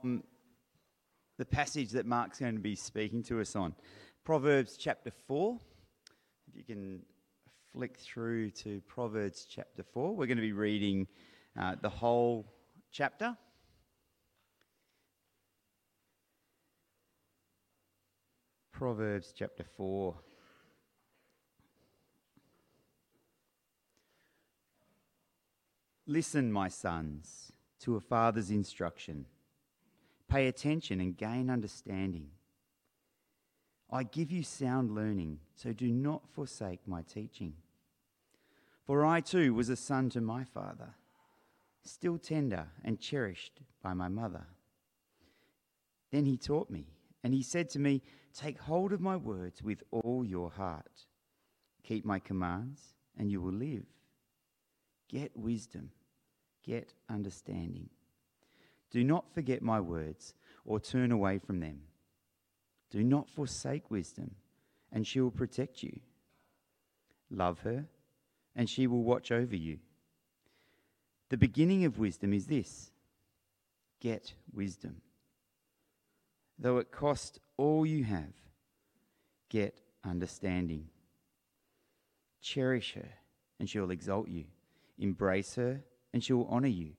from the passage that Mark's going to be speaking to us on Proverbs chapter 4. If you can flick through to Proverbs chapter 4, we're going to be reading uh, the whole chapter. Proverbs chapter 4. Listen, my sons, to a father's instruction. Pay attention and gain understanding. I give you sound learning, so do not forsake my teaching. For I too was a son to my father, still tender and cherished by my mother. Then he taught me, and he said to me, Take hold of my words with all your heart. Keep my commands, and you will live. Get wisdom get understanding. Do not forget my words or turn away from them. Do not forsake wisdom, and she will protect you. Love her, and she will watch over you. The beginning of wisdom is this get wisdom. Though it cost all you have, get understanding. Cherish her, and she will exalt you. Embrace her, and she will honor you.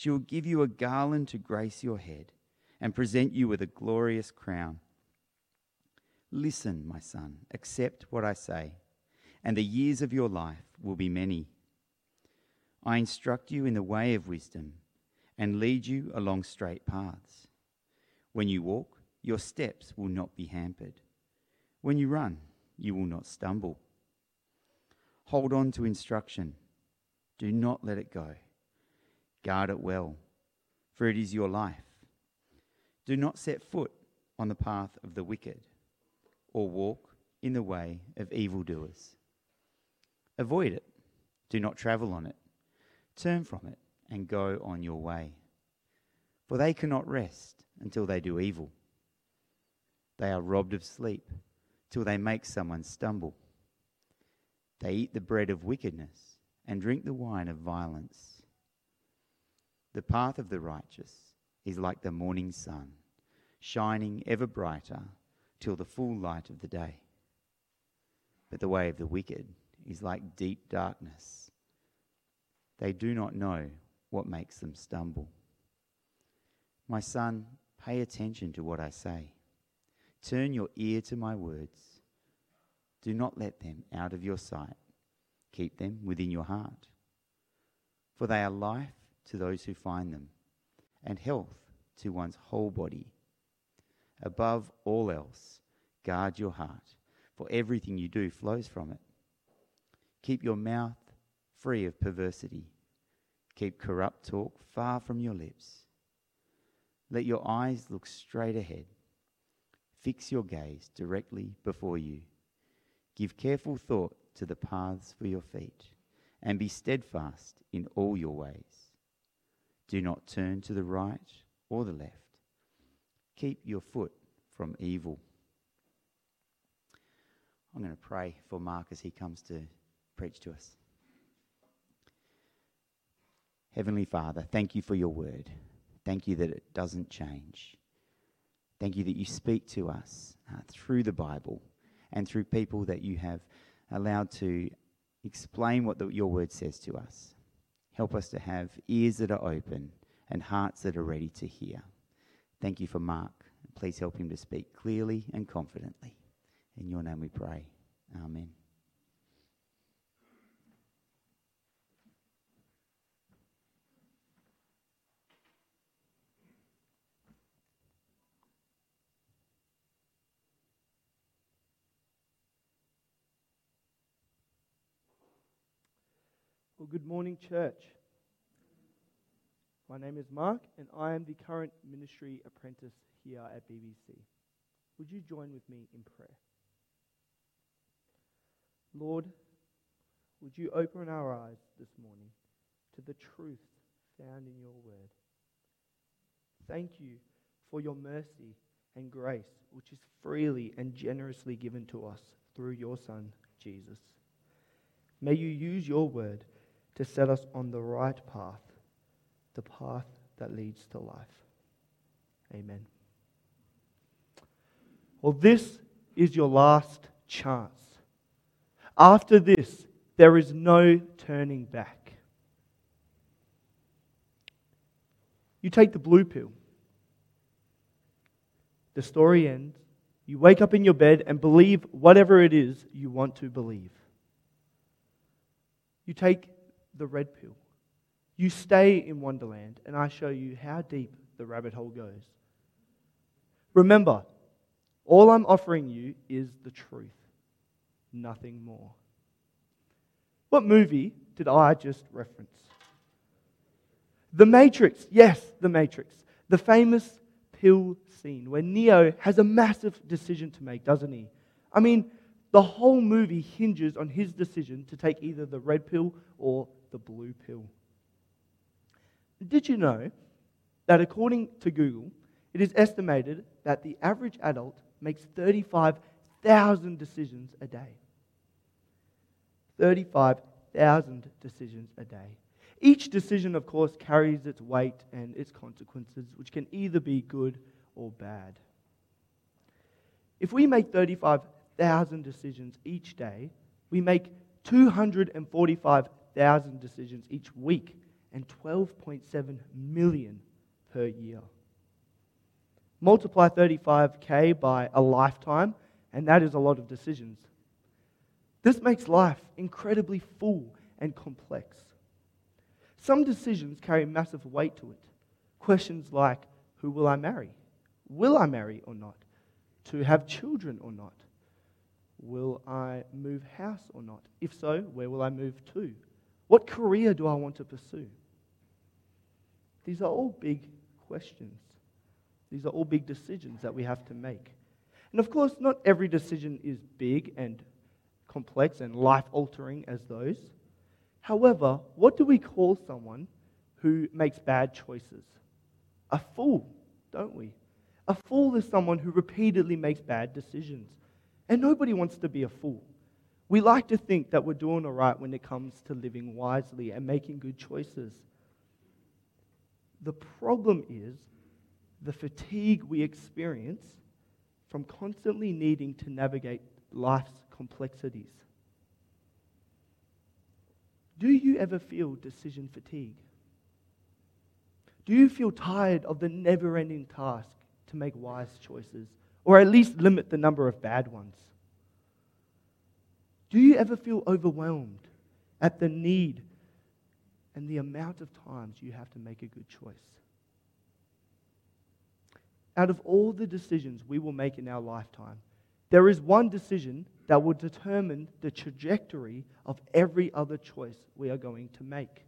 She will give you a garland to grace your head and present you with a glorious crown. Listen, my son, accept what I say, and the years of your life will be many. I instruct you in the way of wisdom and lead you along straight paths. When you walk, your steps will not be hampered. When you run, you will not stumble. Hold on to instruction do not let it go. Guard it well, for it is your life. Do not set foot on the path of the wicked, or walk in the way of evildoers. Avoid it. Do not travel on it. Turn from it and go on your way. For they cannot rest until they do evil. They are robbed of sleep till they make someone stumble. They eat the bread of wickedness and drink the wine of violence. The path of the righteous is like the morning sun, shining ever brighter till the full light of the day. But the way of the wicked is like deep darkness. They do not know what makes them stumble. My son, pay attention to what I say. Turn your ear to my words. Do not let them out of your sight. Keep them within your heart. For they are life to those who find them, and health to one's whole body. Above all else, guard your heart, for everything you do flows from it. Keep your mouth free of perversity. Keep corrupt talk far from your lips. Let your eyes look straight ahead. Fix your gaze directly before you. Give careful thought to the paths for your feet, and be steadfast in all your ways. Do not turn to the right or the left. Keep your foot from evil. I'm going to pray for Mark as he comes to preach to us. Heavenly Father, thank you for your word. Thank you that it doesn't change. Thank you that you speak to us uh, through the Bible and through people that you have allowed to explain what the, your word says to us. Help us to have ears that are open and hearts that are ready to hear. Thank you for Mark. Please help him to speak clearly and confidently. In your name we pray. Amen. Well, good morning, church. My name is Mark, and I am the current ministry apprentice here at BBC. Would you join with me in prayer? Lord, would you open our eyes this morning to the truth found in your word? Thank you for your mercy and grace, which is freely and generously given to us through your Son, Jesus. May you use your word to set us on the right path, the path that leads to life. Amen. Well, this is your last chance. After this, there is no turning back. You take the blue pill. The story ends. You wake up in your bed and believe whatever it is you want to believe. You take the red pill. You stay in Wonderland, and I show you how deep the rabbit hole goes. Remember, all I'm offering you is the truth, nothing more. What movie did I just reference? The Matrix. Yes, The Matrix. The famous pill scene where Neo has a massive decision to make, doesn't he? I mean, the whole movie hinges on his decision to take either the red pill or the blue pill. Did you know that according to Google, it is estimated that the average adult makes 35,000 decisions a day? 35,000 decisions a day. Each decision, of course, carries its weight and its consequences, which can either be good or bad. If we make 35,000 decisions each day, we make 245,000 decisions each week and 12.7 million per year. Multiply 35k by a lifetime, and that is a lot of decisions. This makes life incredibly full and complex. Some decisions carry massive weight to it. Questions like Who will I marry? Will I marry or not? To have children or not? Will I move house or not? If so, where will I move to? What career do I want to pursue? These are all big questions. These are all big decisions that we have to make. And of course, not every decision is big and complex and life altering as those. However, what do we call someone who makes bad choices? A fool, don't we? A fool is someone who repeatedly makes bad decisions. And nobody wants to be a fool. We like to think that we're doing all right when it comes to living wisely and making good choices. The problem is the fatigue we experience from constantly needing to navigate life's complexities. Do you ever feel decision fatigue? Do you feel tired of the never ending task to make wise choices, or at least limit the number of bad ones? Do you ever feel overwhelmed at the need and the amount of times you have to make a good choice? Out of all the decisions we will make in our lifetime, there is one decision that will determine the trajectory of every other choice we are going to make.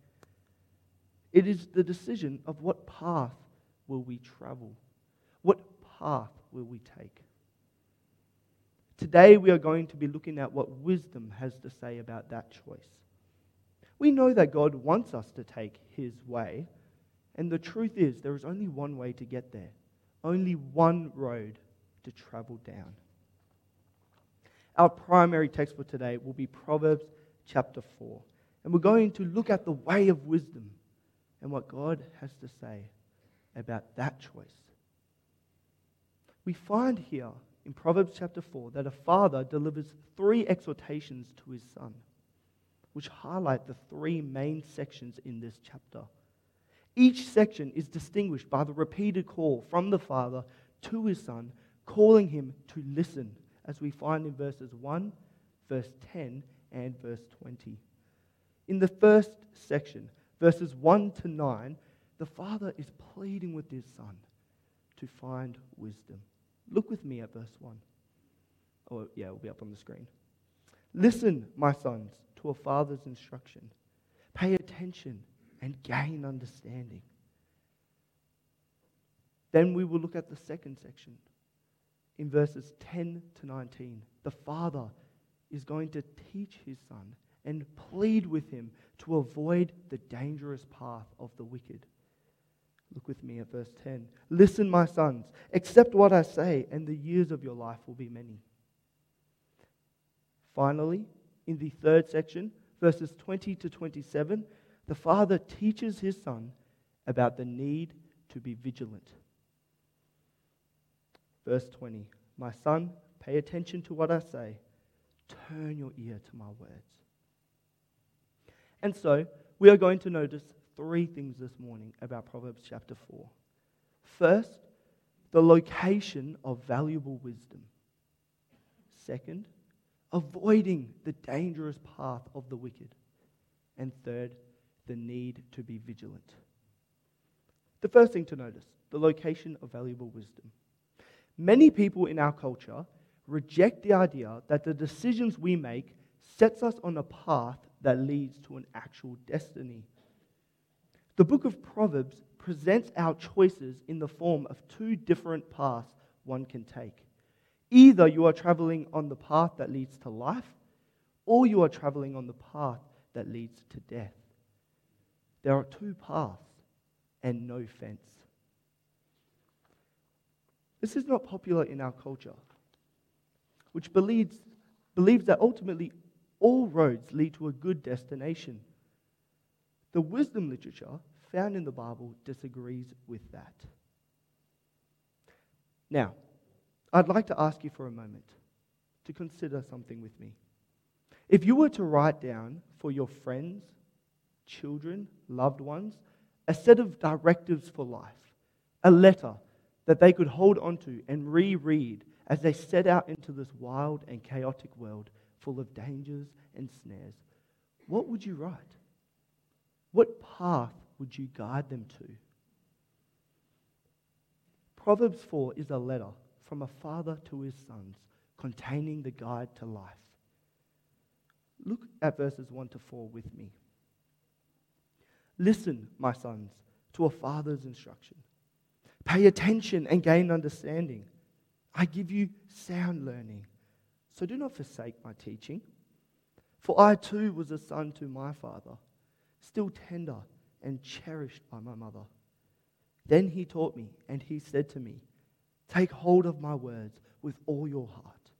It is the decision of what path will we travel? What path will we take? Today we are going to be looking at what wisdom has to say about that choice. We know that God wants us to take his way, and the truth is there is only one way to get there, only one road to travel down. Our primary text for today will be Proverbs chapter 4. And we're going to look at the way of wisdom and what God has to say about that choice. We find here in Proverbs chapter 4 that a father delivers three exhortations to his son, which highlight the three main sections in this chapter. Each section is distinguished by the repeated call from the father to his son, calling him to listen as we find in verses 1, verse 10, and verse 20. In the first section, verses 1 to 9, the father is pleading with his son to find wisdom. Look with me at verse 1. Oh, yeah, it'll be up on the screen. Listen, my sons, to a father's instruction. Pay attention and gain understanding. Then we will look at the second section, in verses 10 to 19, the father is going to teach his son and plead with him to avoid the dangerous path of the wicked. Look with me at verse 10. Listen, my sons, accept what I say, and the years of your life will be many. Finally, in the third section, verses 20 to 27, the father teaches his son about the need to be vigilant. Verse 20 My son, pay attention to what I say, turn your ear to my words. And so, we are going to notice three things this morning about Proverbs chapter 4. First, the location of valuable wisdom. Second, avoiding the dangerous path of the wicked. And third, the need to be vigilant. The first thing to notice the location of valuable wisdom. Many people in our culture reject the idea that the decisions we make sets us on a path that leads to an actual destiny. The book of Proverbs presents our choices in the form of two different paths one can take. Either you are traveling on the path that leads to life, or you are traveling on the path that leads to death. There are two paths and no fence. This is not popular in our culture, which believes, believes that ultimately all roads lead to a good destination. The wisdom literature found in the Bible disagrees with that. Now, I'd like to ask you for a moment to consider something with me. If you were to write down for your friends, children, loved ones, a set of directives for life, a letter that they could hold onto and reread as they set out into this wild and chaotic world full of dangers and snares, what would you write? What path would you guide them to? Proverbs 4 is a letter from a father to his sons containing the guide to life. Look at verses 1 to 4 with me. Listen, my sons, to a father's instruction. Pay attention and gain understanding. I give you sound learning. So do not forsake my teaching. For I too was a son to my father, still tender and cherished by my mother. Then he taught me, and he said to me, Take hold of my words with all your heart.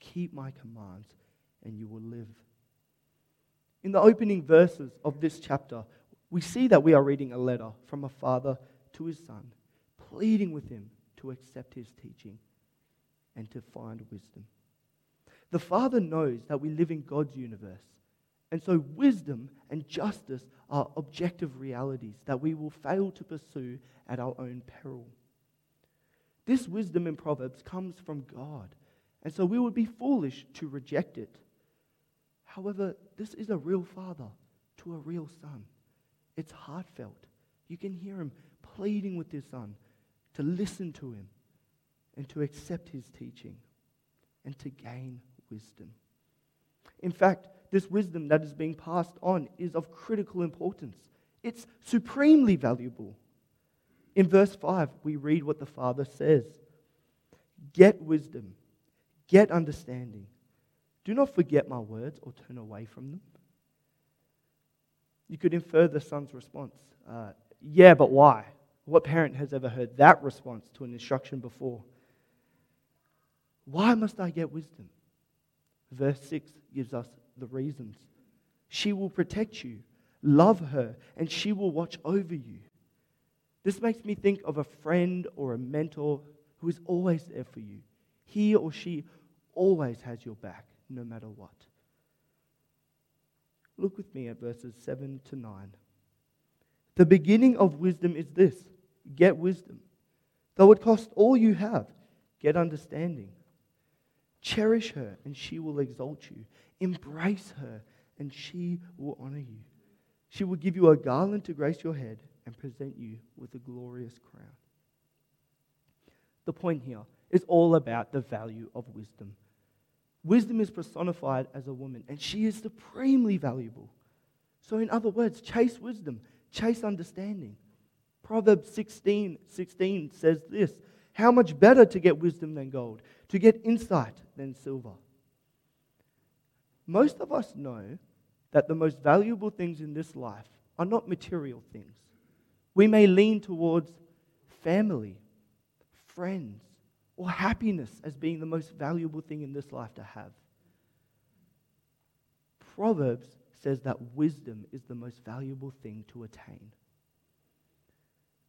Keep my commands, and you will live. In the opening verses of this chapter, we see that we are reading a letter from a father to his son, pleading with him to accept his teaching and to find wisdom. The father knows that we live in God's universe, and so wisdom and justice are objective realities that we will fail to pursue at our own peril. This wisdom in Proverbs comes from God, and so we would be foolish to reject it. However, this is a real father to a real son. It's heartfelt. You can hear him pleading with his son to listen to him and to accept his teaching and to gain wisdom. In fact, this wisdom that is being passed on is of critical importance. It's supremely valuable. In verse 5, we read what the Father says Get wisdom, get understanding. Do not forget my words or turn away from them. You could infer the son's response. Uh, yeah, but why? What parent has ever heard that response to an instruction before? Why must I get wisdom? Verse 6 gives us the reasons. She will protect you, love her, and she will watch over you. This makes me think of a friend or a mentor who is always there for you. He or she always has your back, no matter what. Look with me at verses 7 to 9. The beginning of wisdom is this get wisdom. Though it cost all you have, get understanding. Cherish her, and she will exalt you. Embrace her, and she will honor you. She will give you a garland to grace your head and present you with a glorious crown. The point here is all about the value of wisdom. Wisdom is personified as a woman, and she is supremely valuable. So, in other words, chase wisdom, chase understanding. Proverbs 16 16 says this How much better to get wisdom than gold, to get insight than silver. Most of us know that the most valuable things in this life are not material things. We may lean towards family, friends, or happiness as being the most valuable thing in this life to have. Proverbs says that wisdom is the most valuable thing to attain.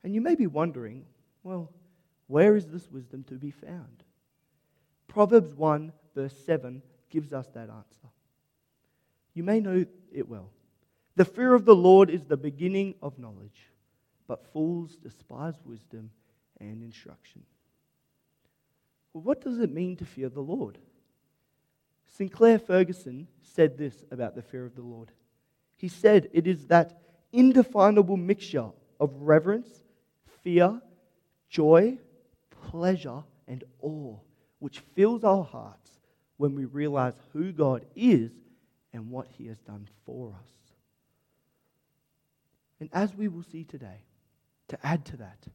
And you may be wondering, well, Where is this wisdom to be found? Proverbs 1, verse 7 gives us that answer. You may know it well. The fear of the Lord is the beginning of knowledge, but fools despise wisdom and instruction. Well, what does it mean to fear the Lord? Sinclair Ferguson said this about the fear of the Lord. He said it is that indefinable mixture of reverence, fear, joy, pleasure, and awe which fills our hearts when we realize who God is and what He has done for us. And as we will see today, to add to that,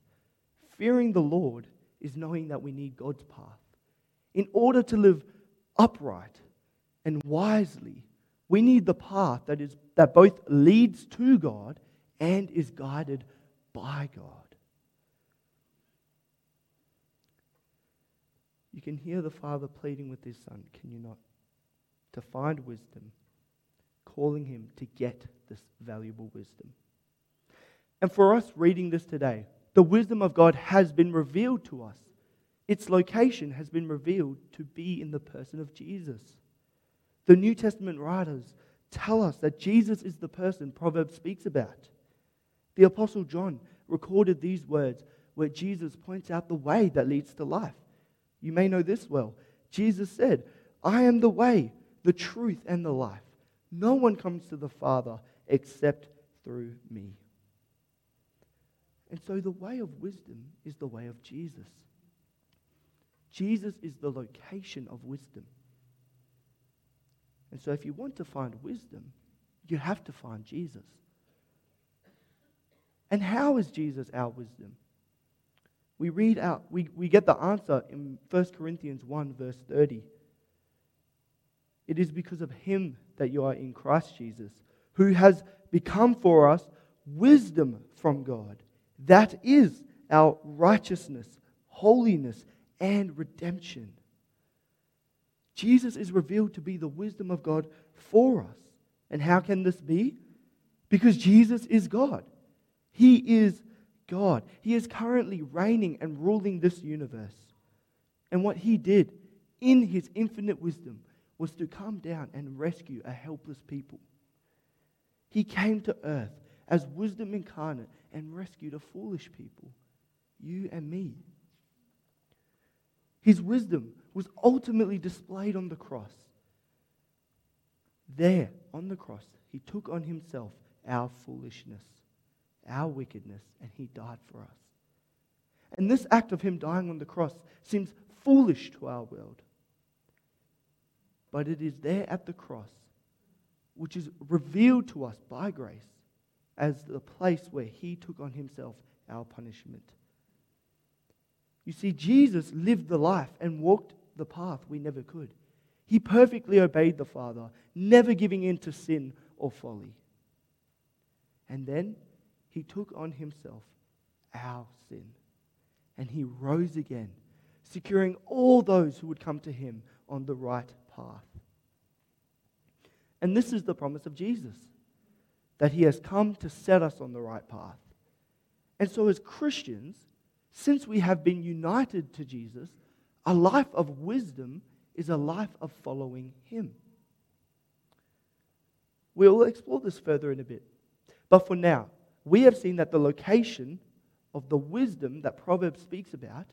fearing the Lord is knowing that we need God's path. In order to live upright and wisely, we need the path that, is, that both leads to God and is guided by God. You can hear the Father pleading with his Son, can you not? To find wisdom, calling him to get this valuable wisdom. And for us reading this today, the wisdom of God has been revealed to us. Its location has been revealed to be in the person of Jesus. The New Testament writers tell us that Jesus is the person Proverbs speaks about. The Apostle John recorded these words where Jesus points out the way that leads to life. You may know this well. Jesus said, I am the way, the truth, and the life. No one comes to the Father except through me. And so the way of wisdom is the way of Jesus. Jesus is the location of wisdom. And so if you want to find wisdom, you have to find Jesus. And how is Jesus our wisdom? We read out, we, we get the answer in 1 Corinthians 1, verse 30. It is because of him that you are in Christ Jesus, who has become for us wisdom from God. That is our righteousness, holiness, and redemption. Jesus is revealed to be the wisdom of God for us. And how can this be? Because Jesus is God. He is God. He is currently reigning and ruling this universe. And what he did in his infinite wisdom was to come down and rescue a helpless people. He came to earth as wisdom incarnate and rescued a foolish people, you and me. His wisdom was ultimately displayed on the cross. There, on the cross, he took on himself our foolishness, our wickedness, and he died for us. And this act of him dying on the cross seems foolish to our world. But it is there at the cross, which is revealed to us by grace, as the place where he took on himself our punishment. You see, Jesus lived the life and walked the path we never could. He perfectly obeyed the Father, never giving in to sin or folly. And then he took on himself our sin. And he rose again, securing all those who would come to him on the right path. And this is the promise of Jesus that he has come to set us on the right path. And so, as Christians, since we have been united to Jesus, a life of wisdom is a life of following him. We'll explore this further in a bit. But for now, we have seen that the location of the wisdom that Proverbs speaks about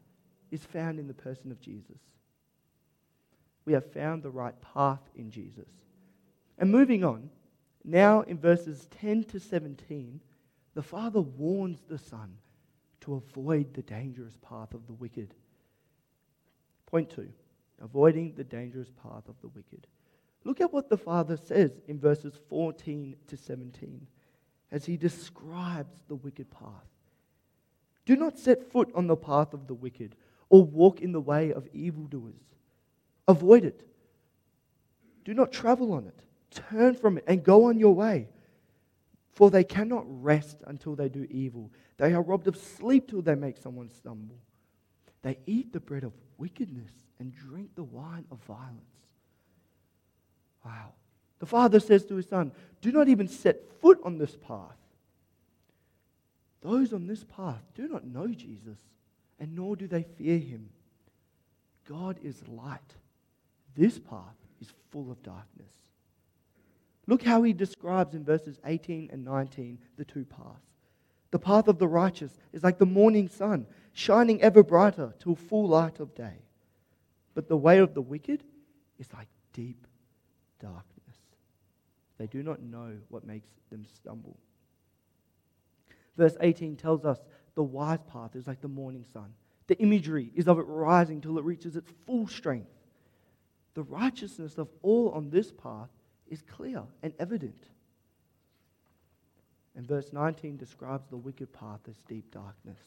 is found in the person of Jesus. We have found the right path in Jesus. And moving on, now in verses 10 to 17, the Father warns the Son to avoid the dangerous path of the wicked. Point two avoiding the dangerous path of the wicked. Look at what the Father says in verses 14 to 17 as he describes the wicked path. Do not set foot on the path of the wicked or walk in the way of evildoers. Avoid it. Do not travel on it. Turn from it and go on your way. For they cannot rest until they do evil. They are robbed of sleep till they make someone stumble. They eat the bread of wickedness and drink the wine of violence. Wow. The father says to his son, Do not even set foot on this path. Those on this path do not know Jesus and nor do they fear him. God is light. This path is full of darkness. Look how he describes in verses 18 and 19 the two paths. The path of the righteous is like the morning sun, shining ever brighter till full light of day. But the way of the wicked is like deep darkness. They do not know what makes them stumble. Verse 18 tells us the wise path is like the morning sun. The imagery is of it rising till it reaches its full strength. The righteousness of all on this path is clear and evident. And verse 19 describes the wicked path as deep darkness.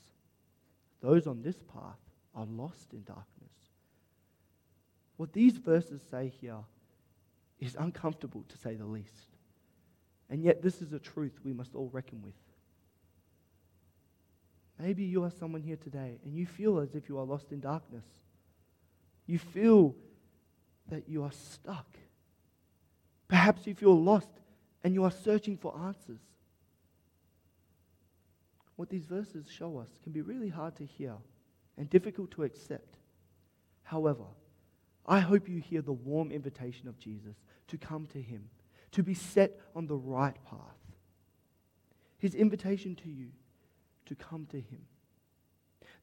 Those on this path are lost in darkness. What these verses say here is uncomfortable to say the least. And yet, this is a truth we must all reckon with. Maybe you are someone here today and you feel as if you are lost in darkness. You feel that you are stuck. Perhaps you feel lost and you are searching for answers. What these verses show us can be really hard to hear and difficult to accept. However, I hope you hear the warm invitation of Jesus to come to Him, to be set on the right path. His invitation to you to come to Him.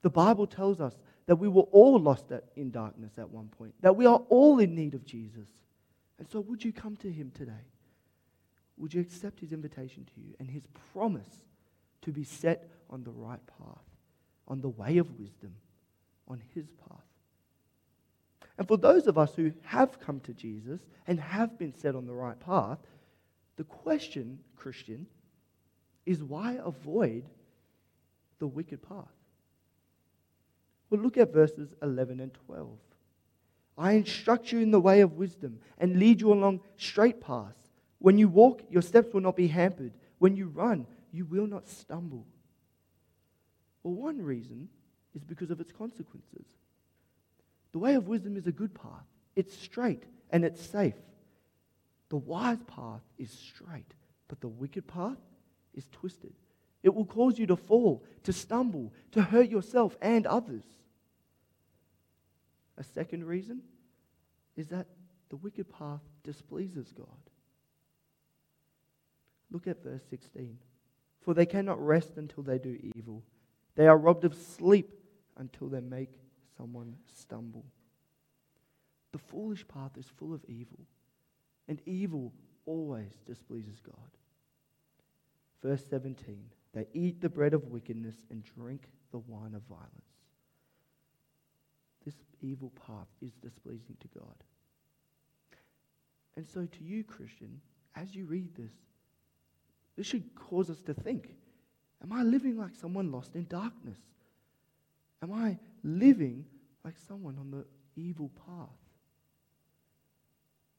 The Bible tells us that we were all lost at, in darkness at one point, that we are all in need of Jesus. And so, would you come to Him today? Would you accept His invitation to you and His promise to be set on the right path, on the way of wisdom, on His path? And for those of us who have come to Jesus and have been set on the right path, the question, Christian, is why avoid the wicked path? Well, look at verses 11 and 12. I instruct you in the way of wisdom and lead you along straight paths. When you walk, your steps will not be hampered. When you run, you will not stumble. Well, one reason is because of its consequences. The way of wisdom is a good path, it's straight and it's safe. The wise path is straight, but the wicked path is twisted. It will cause you to fall, to stumble, to hurt yourself and others. A second reason is that the wicked path displeases God. Look at verse 16. For they cannot rest until they do evil. They are robbed of sleep until they make someone stumble. The foolish path is full of evil, and evil always displeases God. Verse 17 They eat the bread of wickedness and drink the wine of violence. This evil path is displeasing to God. And so, to you, Christian, as you read this, this should cause us to think Am I living like someone lost in darkness? Am I living like someone on the evil path?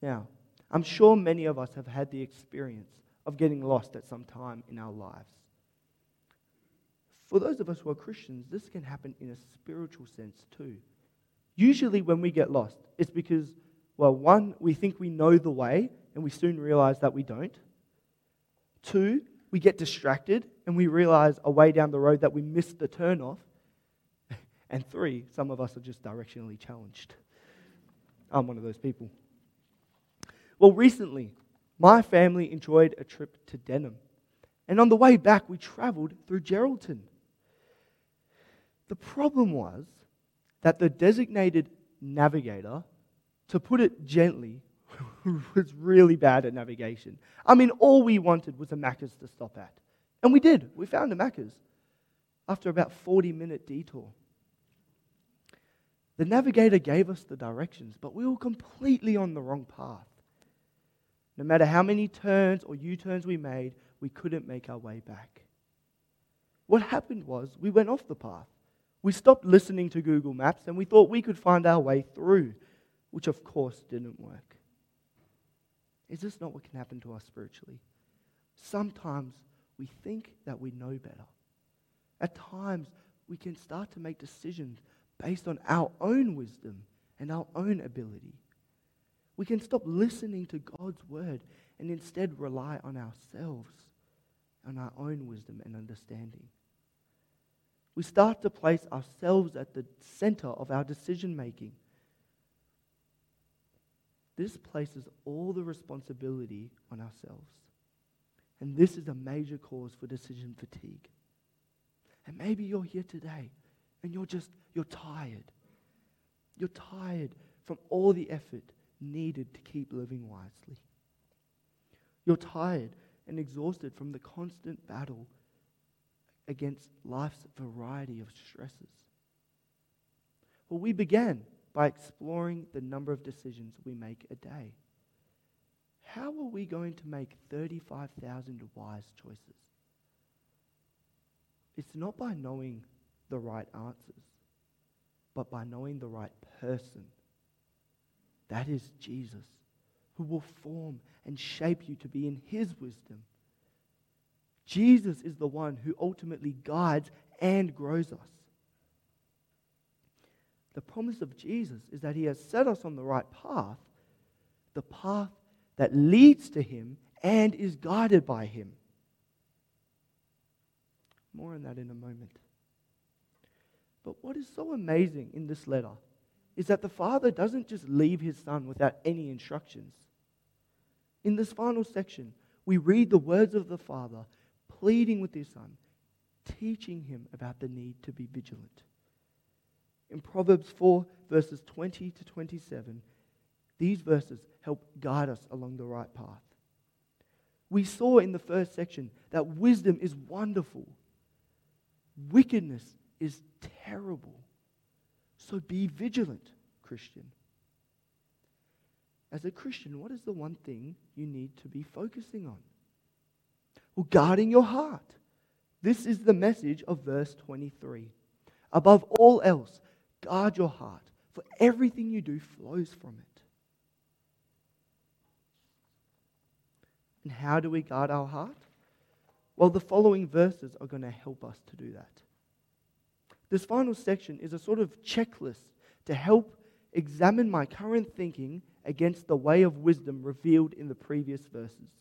Now, I'm sure many of us have had the experience of getting lost at some time in our lives. For those of us who are Christians, this can happen in a spiritual sense too. Usually, when we get lost, it's because, well, one, we think we know the way and we soon realize that we don't. Two, we get distracted and we realize a way down the road that we missed the turn off. And three, some of us are just directionally challenged. I'm one of those people. Well, recently, my family enjoyed a trip to Denham. And on the way back, we traveled through Geraldton. The problem was that the designated navigator, to put it gently, was really bad at navigation. I mean, all we wanted was a Macca's to stop at. And we did. We found a Macca's after about 40 minute detour. The navigator gave us the directions, but we were completely on the wrong path. No matter how many turns or U turns we made, we couldn't make our way back. What happened was we went off the path. We stopped listening to Google Maps and we thought we could find our way through, which of course didn't work. Is this not what can happen to us spiritually? Sometimes we think that we know better. At times, we can start to make decisions based on our own wisdom and our own ability. We can stop listening to God's word and instead rely on ourselves, on our own wisdom and understanding. We start to place ourselves at the center of our decision making. This places all the responsibility on ourselves. And this is a major cause for decision fatigue. And maybe you're here today and you're just, you're tired. You're tired from all the effort needed to keep living wisely. You're tired and exhausted from the constant battle against life's variety of stresses. Well, we began by exploring the number of decisions we make a day. How are we going to make 35,000 wise choices? It's not by knowing the right answers, but by knowing the right person. That is Jesus, who will form and shape you to be in his wisdom. Jesus is the one who ultimately guides and grows us. The promise of Jesus is that he has set us on the right path, the path that leads to him and is guided by him. More on that in a moment. But what is so amazing in this letter is that the Father doesn't just leave his Son without any instructions. In this final section, we read the words of the Father pleading with his Son, teaching him about the need to be vigilant. In Proverbs 4, verses 20 to 27, these verses help guide us along the right path. We saw in the first section that wisdom is wonderful, wickedness is terrible. So be vigilant, Christian. As a Christian, what is the one thing you need to be focusing on? Well, guarding your heart. This is the message of verse 23. Above all else, guard your heart, for everything you do flows from it. And how do we guard our heart? Well, the following verses are going to help us to do that. This final section is a sort of checklist to help examine my current thinking against the way of wisdom revealed in the previous verses.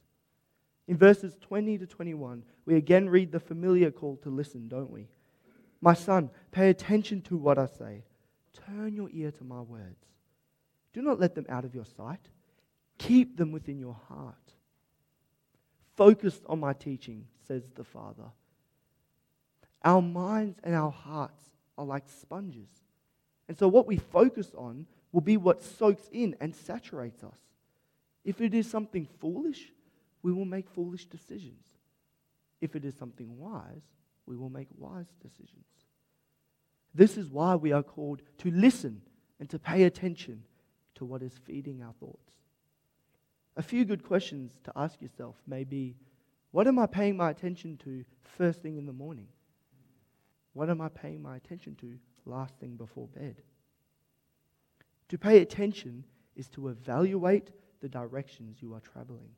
In verses 20 to 21, we again read the familiar call to listen, don't we? My son, pay attention to what I say. Turn your ear to my words. Do not let them out of your sight. Keep them within your heart. Focus on my teaching, says the Father. Our minds and our hearts are like sponges. And so, what we focus on will be what soaks in and saturates us. If it is something foolish, we will make foolish decisions. If it is something wise, we will make wise decisions. This is why we are called to listen and to pay attention to what is feeding our thoughts. A few good questions to ask yourself may be what am I paying my attention to first thing in the morning? What am I paying my attention to last thing before bed? To pay attention is to evaluate the directions you are traveling.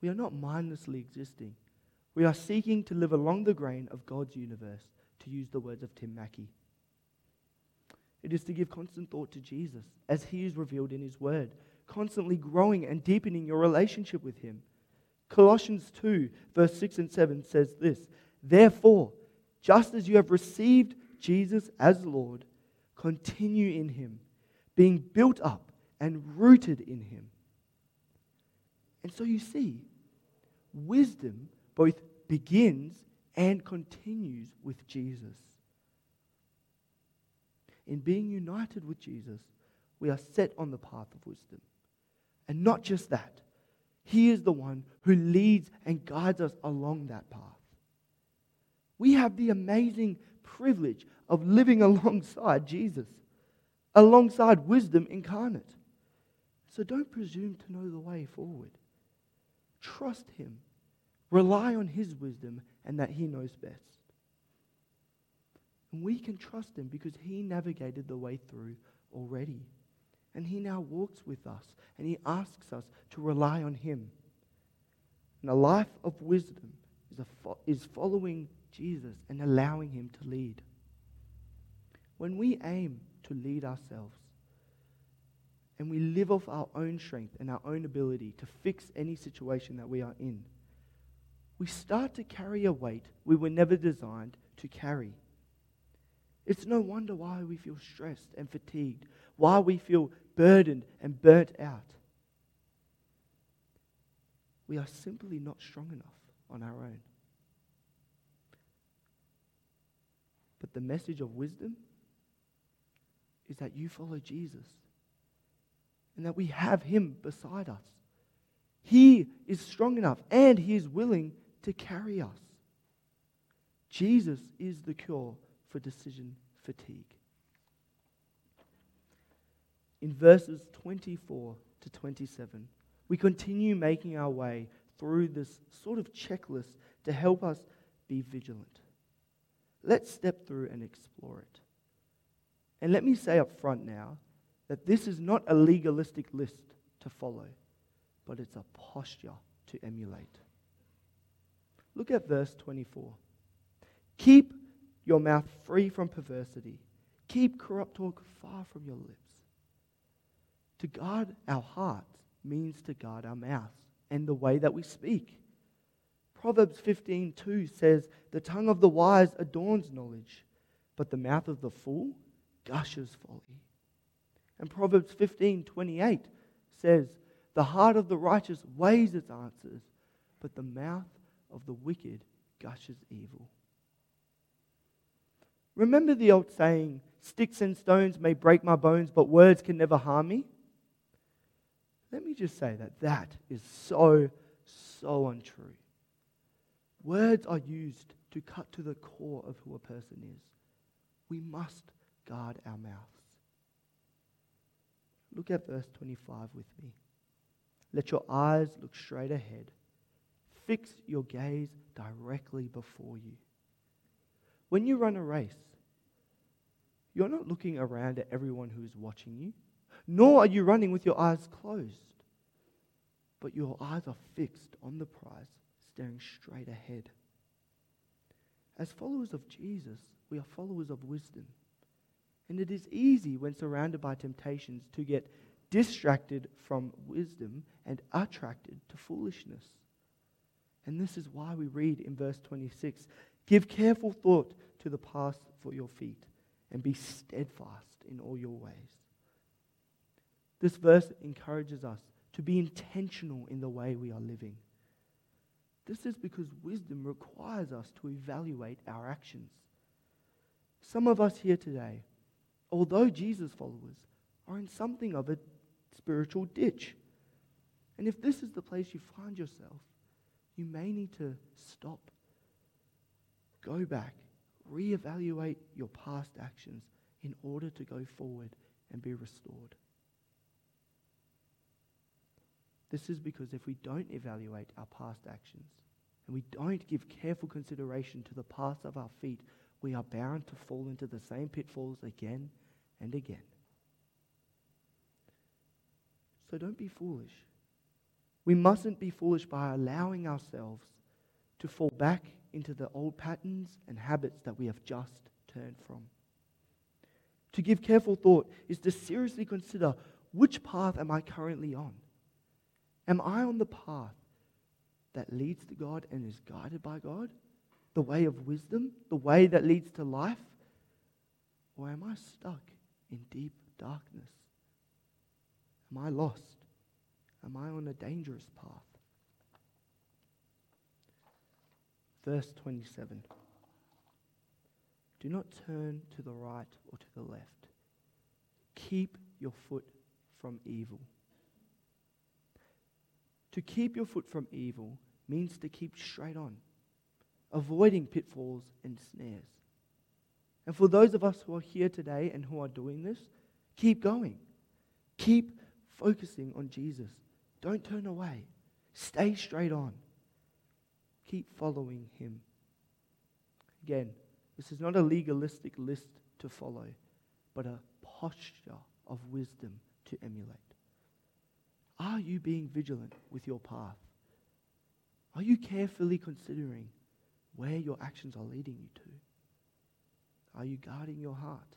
We are not mindlessly existing. We are seeking to live along the grain of God's universe, to use the words of Tim Mackie. It is to give constant thought to Jesus as he is revealed in his word, constantly growing and deepening your relationship with him. Colossians 2, verse 6 and 7 says this Therefore, just as you have received Jesus as Lord, continue in him, being built up and rooted in him. And so you see, wisdom both begins and continues with Jesus. In being united with Jesus, we are set on the path of wisdom. And not just that, He is the one who leads and guides us along that path. We have the amazing privilege of living alongside Jesus, alongside wisdom incarnate. So don't presume to know the way forward. Trust Him. Rely on His wisdom and that He knows best. And we can trust Him because He navigated the way through already. And He now walks with us and He asks us to rely on Him. And a life of wisdom is, fo- is following Jesus and allowing Him to lead. When we aim to lead ourselves, and we live off our own strength and our own ability to fix any situation that we are in, we start to carry a weight we were never designed to carry. It's no wonder why we feel stressed and fatigued, why we feel burdened and burnt out. We are simply not strong enough on our own. The message of wisdom is that you follow Jesus and that we have Him beside us. He is strong enough and He is willing to carry us. Jesus is the cure for decision fatigue. In verses 24 to 27, we continue making our way through this sort of checklist to help us be vigilant. Let's step through and explore it. And let me say up front now that this is not a legalistic list to follow, but it's a posture to emulate. Look at verse 24. Keep your mouth free from perversity, keep corrupt talk far from your lips. To guard our hearts means to guard our mouths and the way that we speak. Proverbs 15:2 says, "The tongue of the wise adorns knowledge, but the mouth of the fool gushes folly." And Proverbs 15:28 says, "The heart of the righteous weighs its answers, but the mouth of the wicked gushes evil." Remember the old saying, Sticks and stones may break my bones, but words can never harm me? Let me just say that that is so, so untrue. Words are used to cut to the core of who a person is. We must guard our mouths. Look at verse 25 with me. Let your eyes look straight ahead. Fix your gaze directly before you. When you run a race, you're not looking around at everyone who's watching you, nor are you running with your eyes closed, but your eyes are fixed on the prize, staring straight ahead. As followers of Jesus, we are followers of wisdom. And it is easy when surrounded by temptations to get distracted from wisdom and attracted to foolishness. And this is why we read in verse 26 Give careful thought to the path for your feet, and be steadfast in all your ways. This verse encourages us to be intentional in the way we are living. This is because wisdom requires us to evaluate our actions. Some of us here today, although Jesus followers, are in something of a spiritual ditch. And if this is the place you find yourself, you may need to stop Go back, reevaluate your past actions in order to go forward and be restored. This is because if we don't evaluate our past actions and we don't give careful consideration to the paths of our feet, we are bound to fall into the same pitfalls again and again. So don't be foolish. We mustn't be foolish by allowing ourselves to fall back into the old patterns and habits that we have just turned from. To give careful thought is to seriously consider which path am I currently on? Am I on the path that leads to God and is guided by God? The way of wisdom? The way that leads to life? Or am I stuck in deep darkness? Am I lost? Am I on a dangerous path? Verse 27. Do not turn to the right or to the left. Keep your foot from evil. To keep your foot from evil means to keep straight on, avoiding pitfalls and snares. And for those of us who are here today and who are doing this, keep going. Keep focusing on Jesus. Don't turn away. Stay straight on. Keep following him. Again, this is not a legalistic list to follow, but a posture of wisdom to emulate. Are you being vigilant with your path? Are you carefully considering where your actions are leading you to? Are you guarding your heart?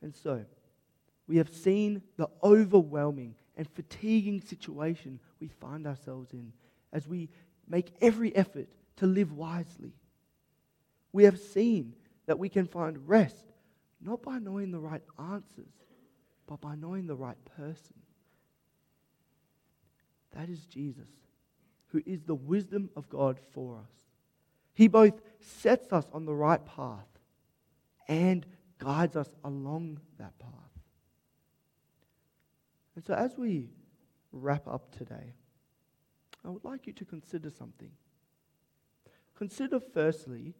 And so, we have seen the overwhelming and fatiguing situation we find ourselves in as we make every effort to live wisely. We have seen that we can find rest not by knowing the right answers, but by knowing the right person. That is Jesus, who is the wisdom of God for us. He both sets us on the right path and guides us along that path. And so, as we wrap up today, I would like you to consider something. Consider, firstly,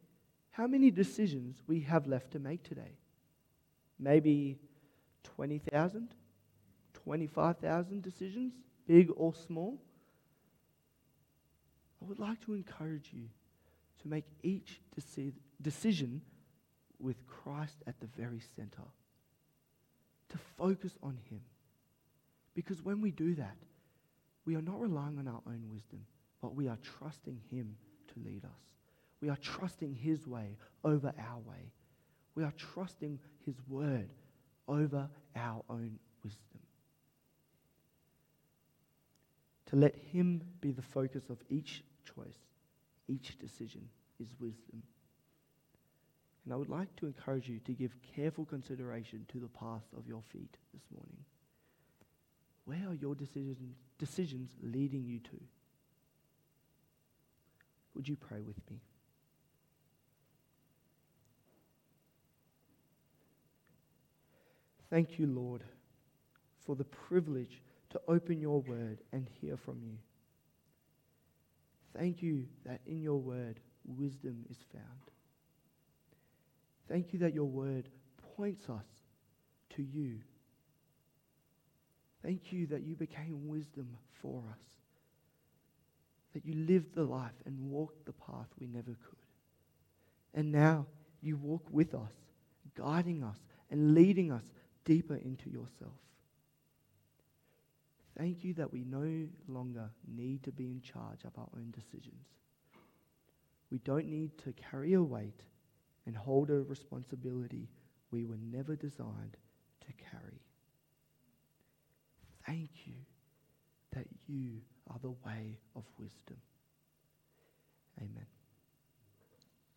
how many decisions we have left to make today. Maybe 20,000, 25,000 decisions, big or small. I would like to encourage you to make each deci- decision with Christ at the very center, to focus on Him. Because when we do that, we are not relying on our own wisdom, but we are trusting Him to lead us. We are trusting His way over our way. We are trusting His word over our own wisdom. To let Him be the focus of each choice, each decision, is wisdom. And I would like to encourage you to give careful consideration to the path of your feet this morning. Where are your decisions, decisions leading you to? Would you pray with me? Thank you, Lord, for the privilege to open your word and hear from you. Thank you that in your word wisdom is found. Thank you that your word points us to you Thank you that you became wisdom for us, that you lived the life and walked the path we never could. And now you walk with us, guiding us and leading us deeper into yourself. Thank you that we no longer need to be in charge of our own decisions. We don't need to carry a weight and hold a responsibility we were never designed to carry. Thank you that you are the way of wisdom. Amen.